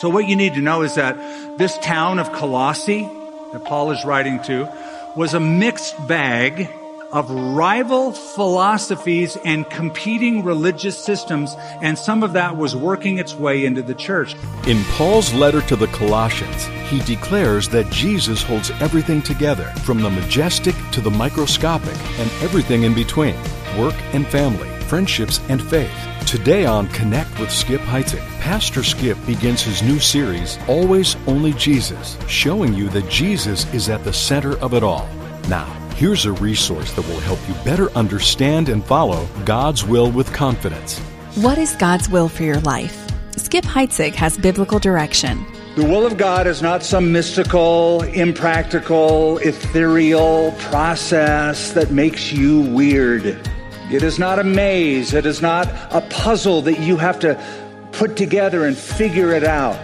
So what you need to know is that this town of Colossae that Paul is writing to was a mixed bag of rival philosophies and competing religious systems, and some of that was working its way into the church. In Paul's letter to the Colossians, he declares that Jesus holds everything together, from the majestic to the microscopic, and everything in between work and family, friendships and faith. Today on Connect with Skip Heitzig, Pastor Skip begins his new series, Always Only Jesus, showing you that Jesus is at the center of it all. Now, here's a resource that will help you better understand and follow God's will with confidence. What is God's will for your life? Skip Heitzig has biblical direction. The will of God is not some mystical, impractical, ethereal process that makes you weird. It is not a maze. It is not a puzzle that you have to put together and figure it out.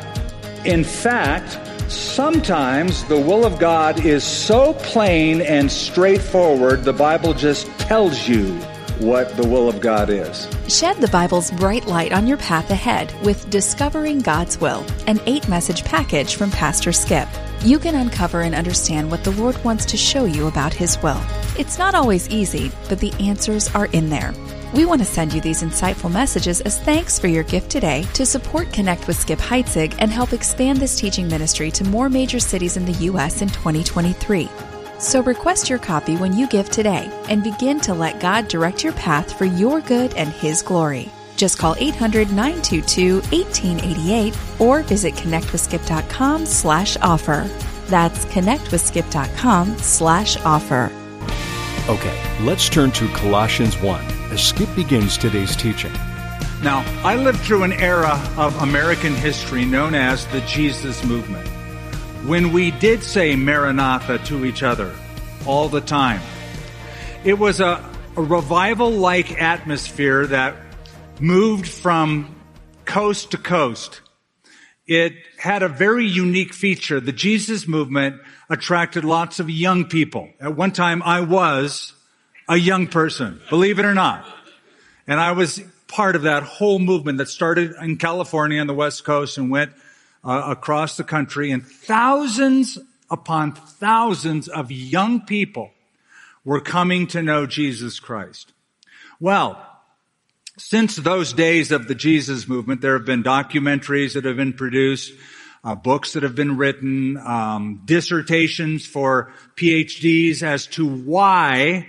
In fact, sometimes the will of God is so plain and straightforward, the Bible just tells you what the will of God is. Shed the Bible's bright light on your path ahead with Discovering God's Will, an eight message package from Pastor Skip. You can uncover and understand what the Lord wants to show you about His will. It's not always easy, but the answers are in there. We want to send you these insightful messages as thanks for your gift today to support Connect with Skip Heitzig and help expand this teaching ministry to more major cities in the U.S. in 2023. So request your copy when you give today and begin to let God direct your path for your good and His glory. Just call 800-922-1888 or visit connectwithskip.com slash offer. That's connectwithskip.com slash offer. Okay, let's turn to Colossians 1 as Skip begins today's teaching. Now, I lived through an era of American history known as the Jesus movement, when we did say Maranatha to each other all the time. It was a, a revival like atmosphere that moved from coast to coast. It had a very unique feature. The Jesus movement attracted lots of young people. At one time, I was a young person, believe it or not. And I was part of that whole movement that started in California on the West Coast and went uh, across the country. And thousands upon thousands of young people were coming to know Jesus Christ. Well, since those days of the Jesus movement, there have been documentaries that have been produced, uh, books that have been written, um, dissertations for PhDs as to why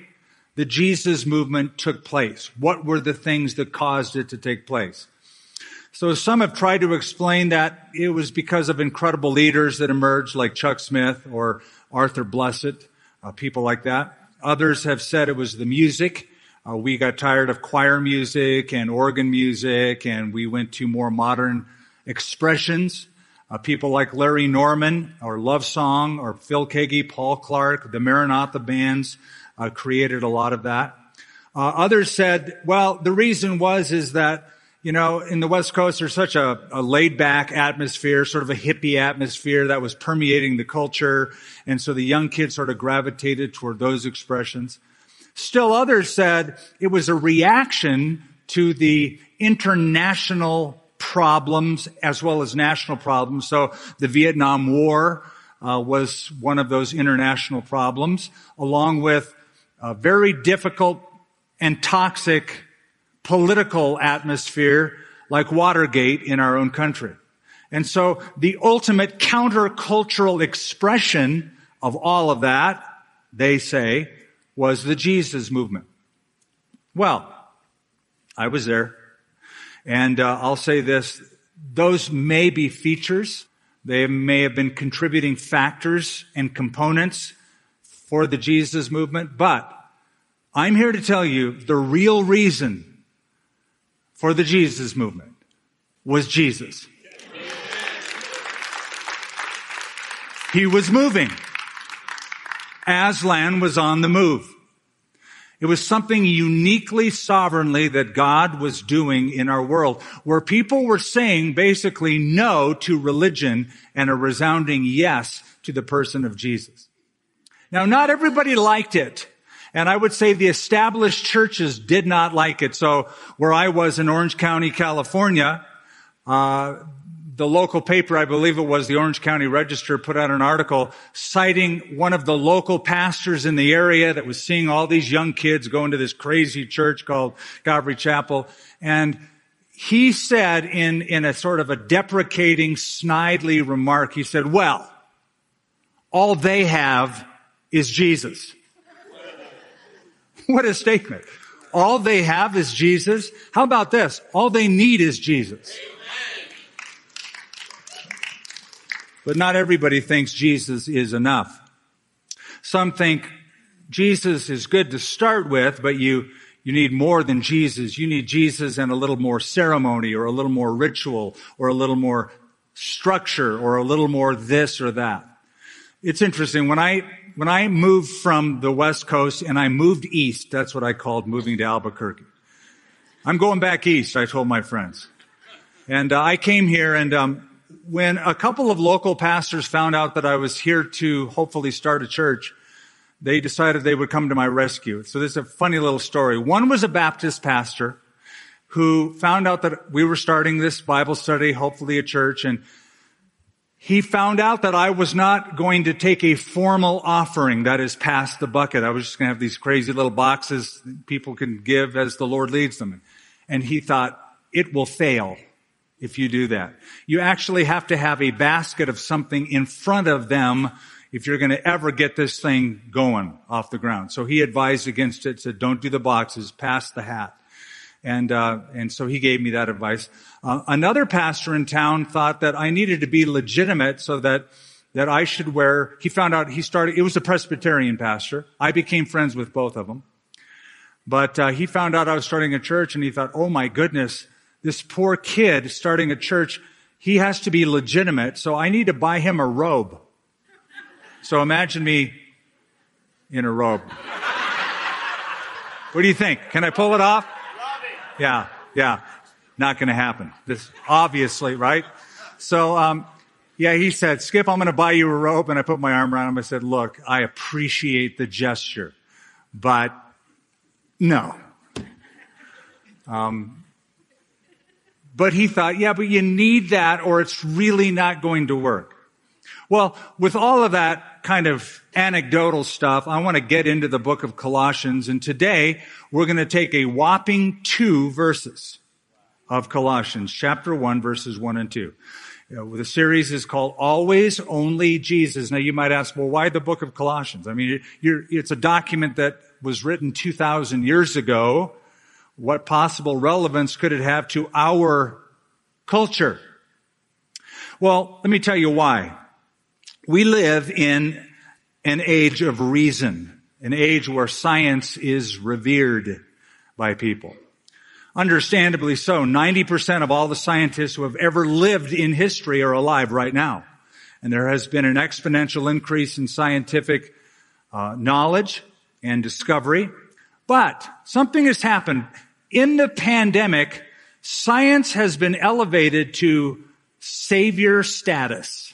the Jesus movement took place. What were the things that caused it to take place? So some have tried to explain that it was because of incredible leaders that emerged like Chuck Smith or Arthur Blessitt, uh, people like that. Others have said it was the music uh, we got tired of choir music and organ music, and we went to more modern expressions. Uh, people like Larry Norman, or Love Song, or Phil Keaggy, Paul Clark, the Maranatha bands uh, created a lot of that. Uh, others said, well, the reason was is that you know, in the West Coast, there's such a, a, laid back atmosphere, sort of a hippie atmosphere that was permeating the culture. And so the young kids sort of gravitated toward those expressions. Still others said it was a reaction to the international problems as well as national problems. So the Vietnam War uh, was one of those international problems, along with a very difficult and toxic political atmosphere like Watergate in our own country. And so the ultimate countercultural expression of all of that, they say, was the Jesus movement. Well, I was there. And uh, I'll say this, those may be features. They may have been contributing factors and components for the Jesus movement, but I'm here to tell you the real reason for the Jesus movement was Jesus. He was moving. Aslan was on the move. It was something uniquely sovereignly that God was doing in our world, where people were saying basically no to religion and a resounding yes to the person of Jesus. Now, not everybody liked it. And I would say the established churches did not like it. So where I was in Orange County, California, uh, the local paper, I believe it was the Orange County Register, put out an article citing one of the local pastors in the area that was seeing all these young kids going to this crazy church called Calvary Chapel. And he said in, in a sort of a deprecating, snidely remark, he said, well, all they have is Jesus. what a statement. All they have is Jesus. How about this? All they need is Jesus. But not everybody thinks Jesus is enough. Some think Jesus is good to start with, but you, you need more than Jesus. You need Jesus and a little more ceremony or a little more ritual or a little more structure or a little more this or that. It's interesting. When I, when I moved from the West Coast and I moved east, that's what I called moving to Albuquerque. I'm going back east, I told my friends. And uh, I came here and um, when a couple of local pastors found out that I was here to hopefully start a church, they decided they would come to my rescue. So this is a funny little story. One was a Baptist pastor who found out that we were starting this Bible study, hopefully a church, and he found out that I was not going to take a formal offering that is past the bucket. I was just going to have these crazy little boxes people can give as the Lord leads them. And he thought, it will fail if you do that. You actually have to have a basket of something in front of them if you're going to ever get this thing going off the ground. So he advised against it, said, don't do the boxes, pass the hat. And, uh, and so he gave me that advice. Uh, another pastor in town thought that I needed to be legitimate so that, that I should wear, he found out he started, it was a Presbyterian pastor. I became friends with both of them. But, uh, he found out I was starting a church and he thought, oh my goodness, this poor kid starting a church, he has to be legitimate, so I need to buy him a robe. So imagine me in a robe. What do you think? Can I pull it off? Yeah, yeah. Not going to happen. This obviously, right? So, um, yeah, he said, Skip, I'm going to buy you a robe. And I put my arm around him. I said, look, I appreciate the gesture, but no. Um, but he thought, yeah, but you need that or it's really not going to work. Well, with all of that kind of anecdotal stuff, I want to get into the book of Colossians. And today we're going to take a whopping two verses of Colossians, chapter one, verses one and two. You know, the series is called Always Only Jesus. Now you might ask, well, why the book of Colossians? I mean, it's a document that was written 2,000 years ago what possible relevance could it have to our culture? Well, let me tell you why. We live in an age of reason, an age where science is revered by people. Understandably so, 90% of all the scientists who have ever lived in history are alive right now. And there has been an exponential increase in scientific uh, knowledge and discovery. But something has happened in the pandemic, science has been elevated to savior status.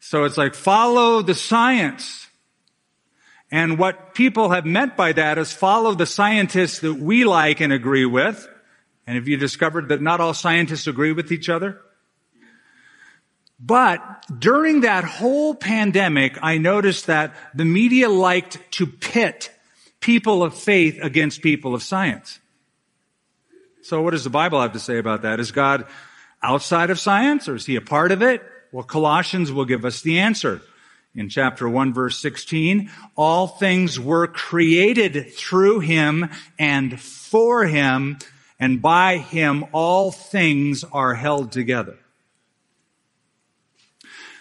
So it's like follow the science. And what people have meant by that is follow the scientists that we like and agree with. And have you discovered that not all scientists agree with each other? But during that whole pandemic, I noticed that the media liked to pit people of faith against people of science. So what does the Bible have to say about that? Is God outside of science or is he a part of it? Well, Colossians will give us the answer. In chapter 1 verse 16, all things were created through him and for him, and by him all things are held together.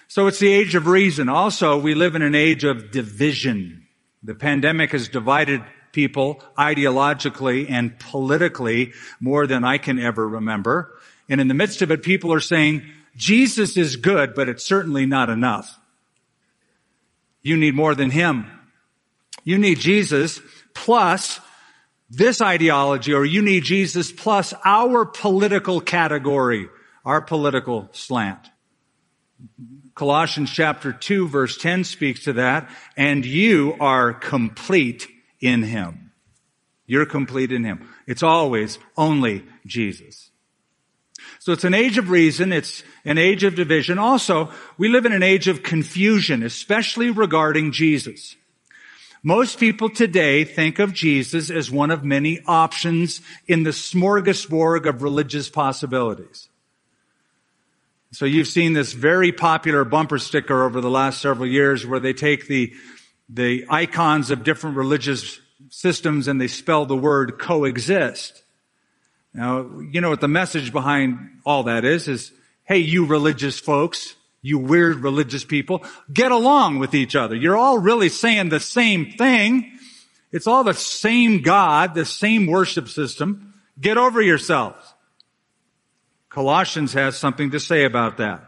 So it's the age of reason. Also, we live in an age of division. The pandemic has divided people ideologically and politically more than I can ever remember. And in the midst of it, people are saying, Jesus is good, but it's certainly not enough. You need more than him. You need Jesus plus this ideology, or you need Jesus plus our political category, our political slant. Colossians chapter 2 verse 10 speaks to that. And you are complete in Him. You're complete in Him. It's always only Jesus. So it's an age of reason. It's an age of division. Also, we live in an age of confusion, especially regarding Jesus. Most people today think of Jesus as one of many options in the smorgasbord of religious possibilities. So you've seen this very popular bumper sticker over the last several years where they take the, the icons of different religious systems and they spell the word coexist. Now, you know what the message behind all that is, is, hey, you religious folks, you weird religious people, get along with each other. You're all really saying the same thing. It's all the same God, the same worship system. Get over yourselves. Colossians has something to say about that.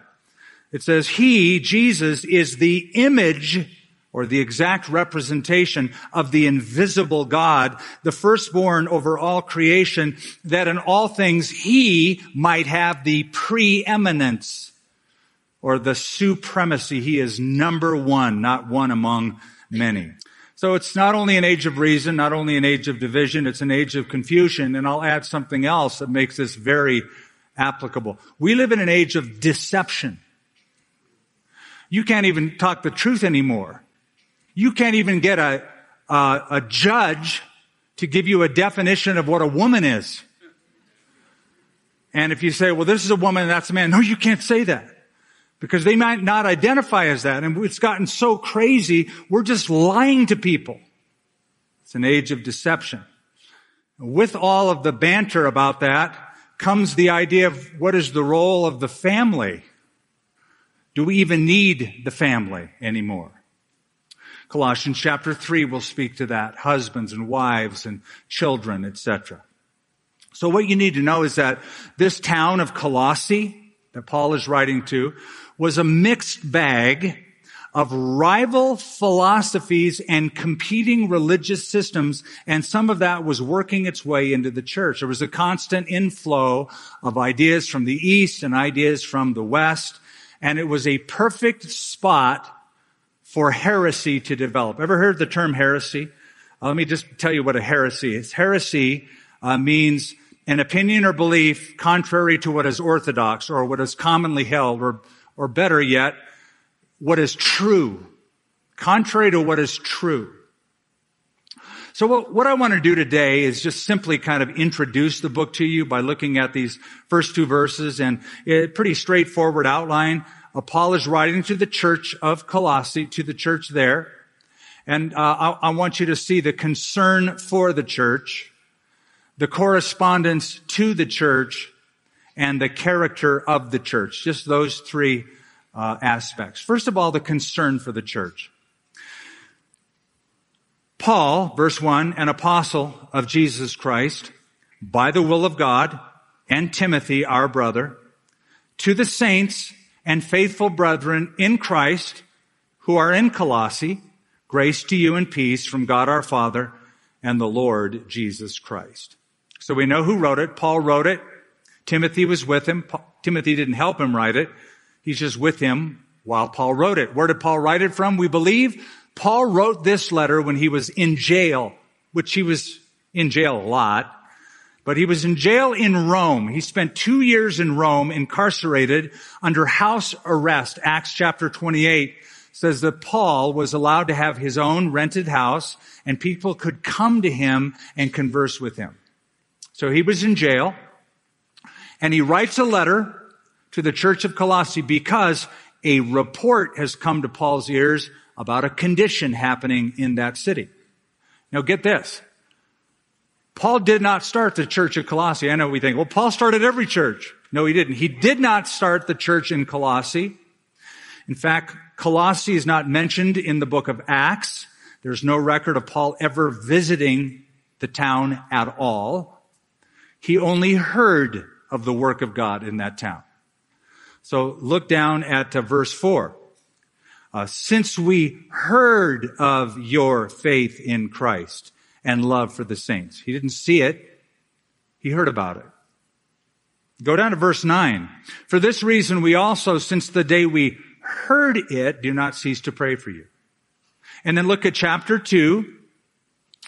It says, He, Jesus, is the image or the exact representation of the invisible God, the firstborn over all creation, that in all things he might have the preeminence or the supremacy. He is number one, not one among many. So it's not only an age of reason, not only an age of division, it's an age of confusion. And I'll add something else that makes this very applicable. We live in an age of deception. You can't even talk the truth anymore. You can't even get a, a, a judge to give you a definition of what a woman is. And if you say, well, this is a woman and that's a man, no, you can't say that. Because they might not identify as that. And it's gotten so crazy, we're just lying to people. It's an age of deception. With all of the banter about that comes the idea of what is the role of the family? Do we even need the family anymore? Colossians chapter 3 will speak to that. Husbands and wives and children, etc. So what you need to know is that this town of Colossae that Paul is writing to was a mixed bag of rival philosophies and competing religious systems, and some of that was working its way into the church. There was a constant inflow of ideas from the east and ideas from the west, and it was a perfect spot for heresy to develop. Ever heard the term heresy? Uh, let me just tell you what a heresy is. Heresy uh, means an opinion or belief contrary to what is orthodox or what is commonly held, or, or better yet, what is true. Contrary to what is true. So what, what, I want to do today is just simply kind of introduce the book to you by looking at these first two verses and a pretty straightforward outline. Paul is writing to the church of Colossae, to the church there. And uh, I, I want you to see the concern for the church, the correspondence to the church, and the character of the church. Just those three uh, aspects. First of all, the concern for the church. Paul, verse 1, an apostle of Jesus Christ, by the will of God, and Timothy, our brother, to the saints and faithful brethren in Christ who are in Colossae, grace to you and peace from God our Father and the Lord Jesus Christ. So we know who wrote it. Paul wrote it. Timothy was with him. Timothy didn't help him write it. He's just with him while Paul wrote it. Where did Paul write it from? We believe Paul wrote this letter when he was in jail, which he was in jail a lot. But he was in jail in Rome. He spent two years in Rome, incarcerated under house arrest. Acts chapter 28 says that Paul was allowed to have his own rented house and people could come to him and converse with him. So he was in jail and he writes a letter to the church of Colossae because a report has come to Paul's ears about a condition happening in that city. Now get this. Paul did not start the church of Colossae. I know we think, well, Paul started every church. No, he didn't. He did not start the church in Colossae. In fact, Colossae is not mentioned in the book of Acts. There's no record of Paul ever visiting the town at all. He only heard of the work of God in that town. So look down at uh, verse 4. Uh, since we heard of your faith in Christ and love for the saints. He didn't see it. He heard about it. Go down to verse 9. For this reason, we also, since the day we heard it, do not cease to pray for you. And then look at chapter 2,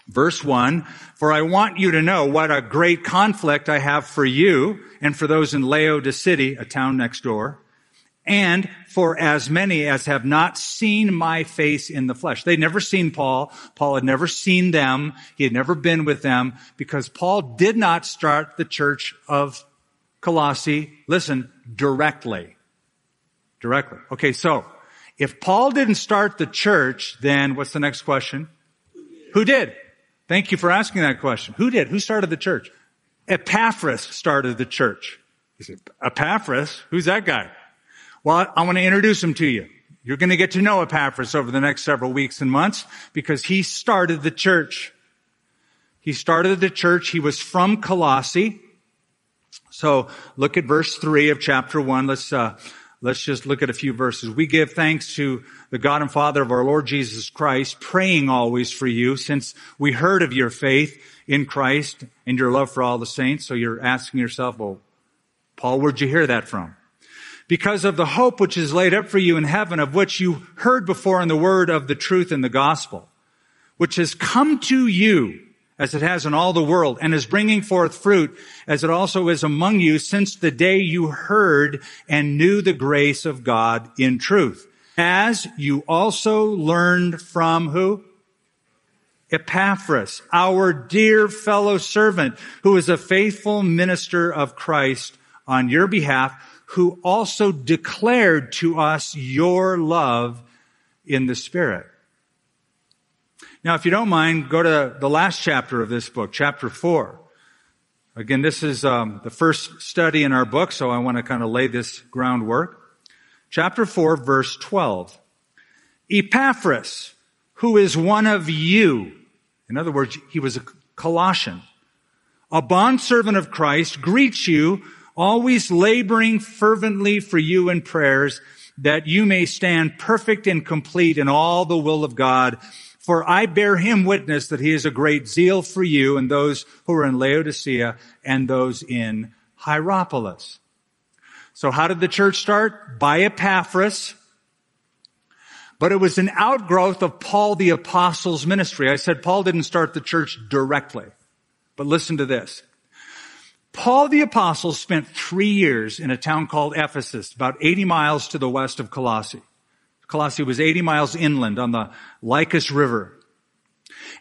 Verse 1, for I want you to know what a great conflict I have for you and for those in Laodicea, a town next door, and for as many as have not seen my face in the flesh. They'd never seen Paul. Paul had never seen them. He had never been with them because Paul did not start the church of Colossae, listen, directly. Directly. Okay, so if Paul didn't start the church, then what's the next question? Who did? Thank you for asking that question. Who did? Who started the church? Epaphras started the church. You say, Epaphras? Who's that guy? Well, I want to introduce him to you. You're going to get to know Epaphras over the next several weeks and months because he started the church. He started the church. He was from Colossae. So look at verse three of chapter one. Let's, uh, let's just look at a few verses. We give thanks to the God and Father of our Lord Jesus Christ, praying always for you since we heard of your faith in Christ and your love for all the saints. So you're asking yourself, well, Paul, where'd you hear that from? Because of the hope which is laid up for you in heaven, of which you heard before in the word of the truth in the gospel, which has come to you as it has in all the world and is bringing forth fruit as it also is among you since the day you heard and knew the grace of God in truth. As you also learned from who? Epaphras, our dear fellow servant, who is a faithful minister of Christ on your behalf, who also declared to us your love in the Spirit. Now, if you don't mind, go to the last chapter of this book, chapter four. Again, this is um, the first study in our book, so I want to kind of lay this groundwork. Chapter 4, verse 12. Epaphras, who is one of you. In other words, he was a Colossian. A bondservant of Christ greets you, always laboring fervently for you in prayers, that you may stand perfect and complete in all the will of God for I bear him witness that he is a great zeal for you and those who are in Laodicea and those in Hierapolis. So how did the church start? By Epaphras. But it was an outgrowth of Paul the apostle's ministry. I said Paul didn't start the church directly. But listen to this. Paul the apostle spent three years in a town called Ephesus, about 80 miles to the west of Colossae. Colossae was 80 miles inland on the Lycus River.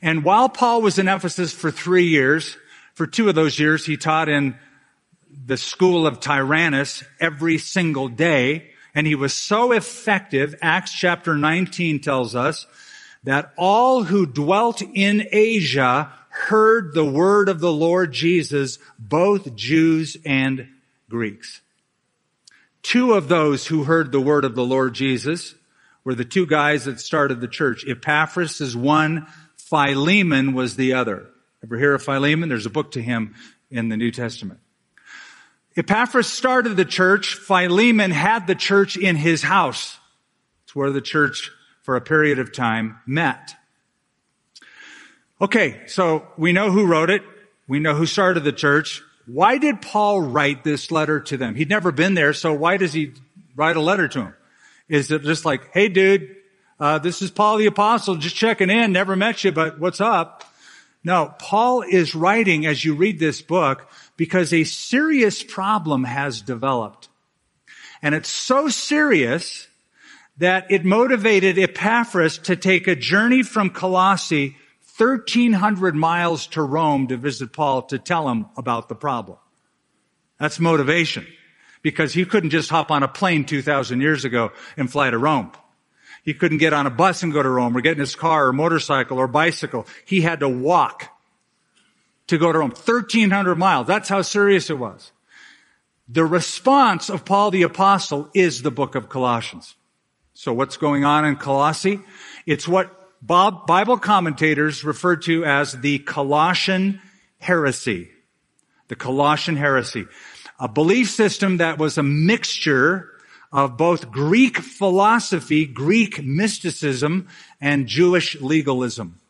And while Paul was in Ephesus for three years, for two of those years, he taught in the school of Tyrannus every single day. And he was so effective, Acts chapter 19 tells us, that all who dwelt in Asia heard the word of the Lord Jesus, both Jews and Greeks. Two of those who heard the word of the Lord Jesus were the two guys that started the church. Epaphras is one, Philemon was the other. Ever hear of Philemon? There's a book to him in the New Testament. Epaphras started the church. Philemon had the church in his house. It's where the church, for a period of time, met. Okay, so we know who wrote it. We know who started the church. Why did Paul write this letter to them? He'd never been there, so why does he write a letter to them? Is it just like, hey dude, uh, this is Paul the apostle, just checking in, never met you, but what's up? No, Paul is writing as you read this book because a serious problem has developed. And it's so serious that it motivated Epaphras to take a journey from Colossae 1300 miles to Rome to visit Paul to tell him about the problem. That's motivation because he couldn't just hop on a plane 2,000 years ago and fly to Rome. He couldn't get on a bus and go to Rome or get in his car or motorcycle or bicycle. He had to walk to go to Rome. 1,300 miles. That's how serious it was. The response of Paul the apostle is the book of Colossians. So what's going on in Colossae? It's what Bible commentators refer to as the Colossian heresy. The Colossian heresy a belief system that was a mixture of both Greek philosophy, Greek mysticism, and Jewish legalism.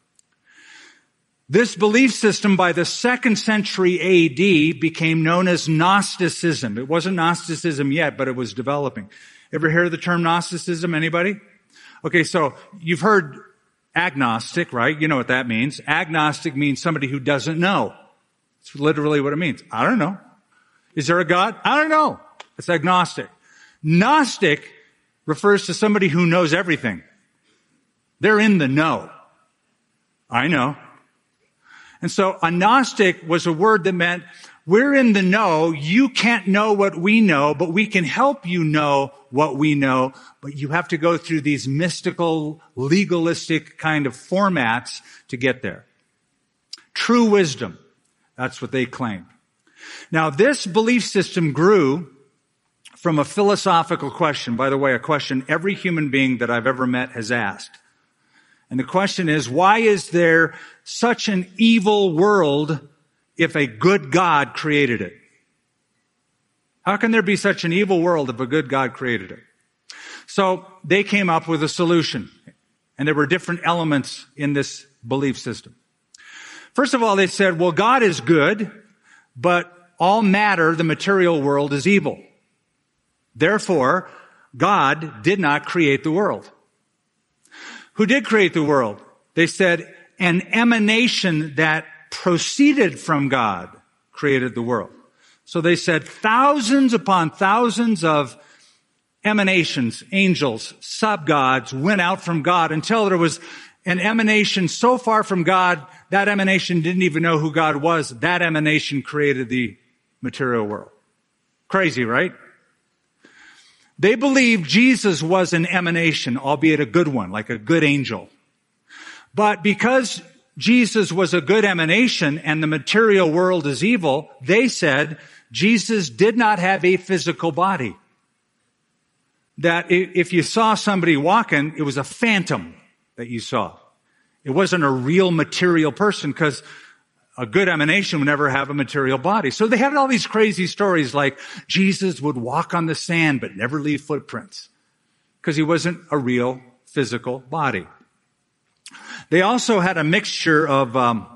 This belief system by the second century AD became known as Gnosticism. It wasn't Gnosticism yet, but it was developing. Ever hear the term Gnosticism? Anybody? Okay, so you've heard agnostic, right? You know what that means. Agnostic means somebody who doesn't know. It's literally what it means. I don't know. Is there a God? I don't know. It's agnostic. Gnostic refers to somebody who knows everything. They're in the know. I know. And so a Gnostic was a word that meant we're in the know. You can't know what we know, but we can help you know what we know. But you have to go through these mystical, legalistic kind of formats to get there. True wisdom. That's what they claimed. Now, this belief system grew from a philosophical question. By the way, a question every human being that I've ever met has asked. And the question is, why is there such an evil world if a good God created it? How can there be such an evil world if a good God created it? So they came up with a solution. And there were different elements in this belief system. First of all, they said, well, God is good, but all matter, the material world, is evil. Therefore, God did not create the world. Who did create the world? They said, an emanation that proceeded from God created the world. So they said thousands upon thousands of emanations, angels, sub-gods went out from God until there was an emanation so far from God, that emanation didn't even know who God was. That emanation created the material world. Crazy, right? They believed Jesus was an emanation, albeit a good one, like a good angel. But because Jesus was a good emanation and the material world is evil, they said Jesus did not have a physical body. That if you saw somebody walking, it was a phantom that you saw. It wasn't a real material person because a good emanation would never have a material body. So they had all these crazy stories like Jesus would walk on the sand but never leave footprints because he wasn't a real physical body. They also had a mixture of um,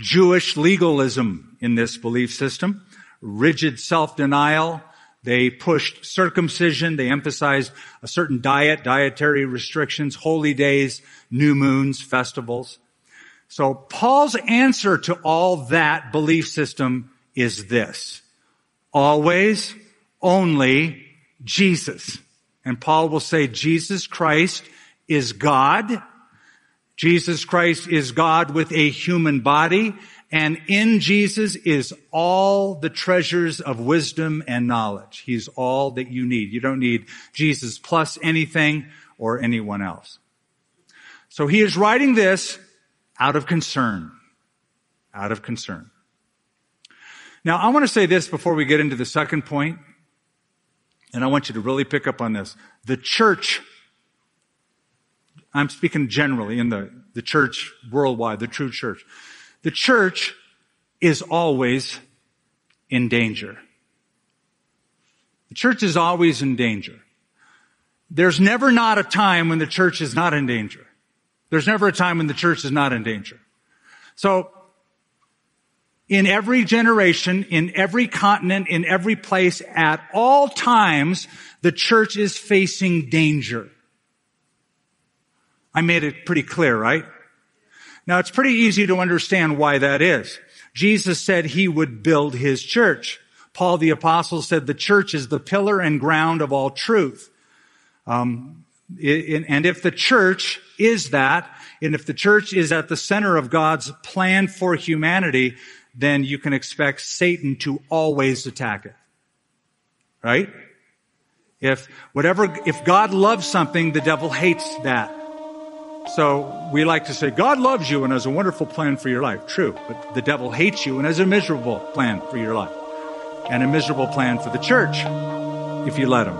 Jewish legalism in this belief system, rigid self-denial. They pushed circumcision. They emphasized a certain diet, dietary restrictions, holy days, new moons, festivals. So Paul's answer to all that belief system is this. Always, only Jesus. And Paul will say Jesus Christ is God Jesus Christ is God with a human body, and in Jesus is all the treasures of wisdom and knowledge. He's all that you need. You don't need Jesus plus anything or anyone else. So he is writing this out of concern. Out of concern. Now, I want to say this before we get into the second point, and I want you to really pick up on this. The church I'm speaking generally in the, the church worldwide, the true church. The church is always in danger. The church is always in danger. There's never not a time when the church is not in danger. There's never a time when the church is not in danger. So, in every generation, in every continent, in every place, at all times, the church is facing danger. I made it pretty clear, right? Now it's pretty easy to understand why that is. Jesus said he would build his church. Paul the apostle said the church is the pillar and ground of all truth. Um, and if the church is that, and if the church is at the center of God's plan for humanity, then you can expect Satan to always attack it. Right? If whatever, if God loves something, the devil hates that. So we like to say, God loves you and has a wonderful plan for your life. True. But the devil hates you and has a miserable plan for your life. And a miserable plan for the church if you let him.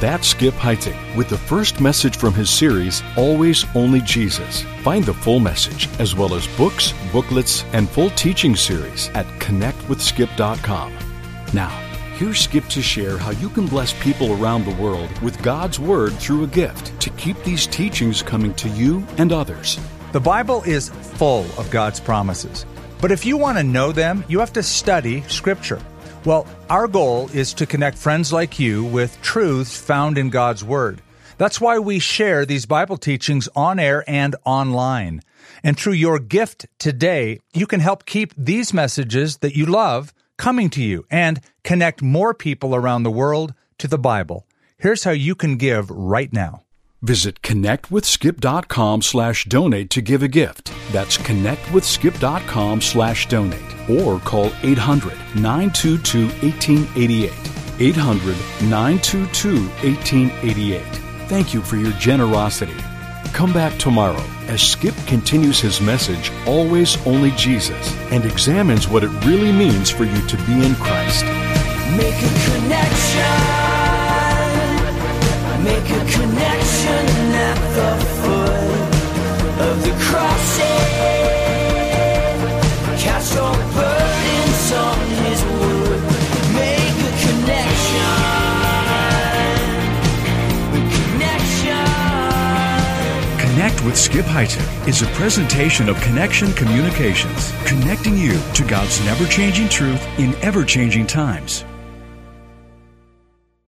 That's Skip Heitzig with the first message from his series, Always Only Jesus. Find the full message, as well as books, booklets, and full teaching series at connectwithskip.com. Now, Here's Skip to share how you can bless people around the world with God's Word through a gift to keep these teachings coming to you and others. The Bible is full of God's promises. But if you want to know them, you have to study Scripture. Well, our goal is to connect friends like you with truths found in God's Word. That's why we share these Bible teachings on air and online. And through your gift today, you can help keep these messages that you love coming to you and connect more people around the world to the Bible. Here's how you can give right now. Visit connectwithskip.com slash donate to give a gift. That's connectwithskip.com slash donate. Or call 800-922-1888. 800-922-1888. Thank you for your generosity. Come back tomorrow as Skip continues his message, Always Only Jesus, and examines what it really means for you to be in Christ. Make a connection. Make a connection at the foot of the cross. Cast your Connect with Skip Heitzig is a presentation of Connection Communications, connecting you to God's never changing truth in ever changing times.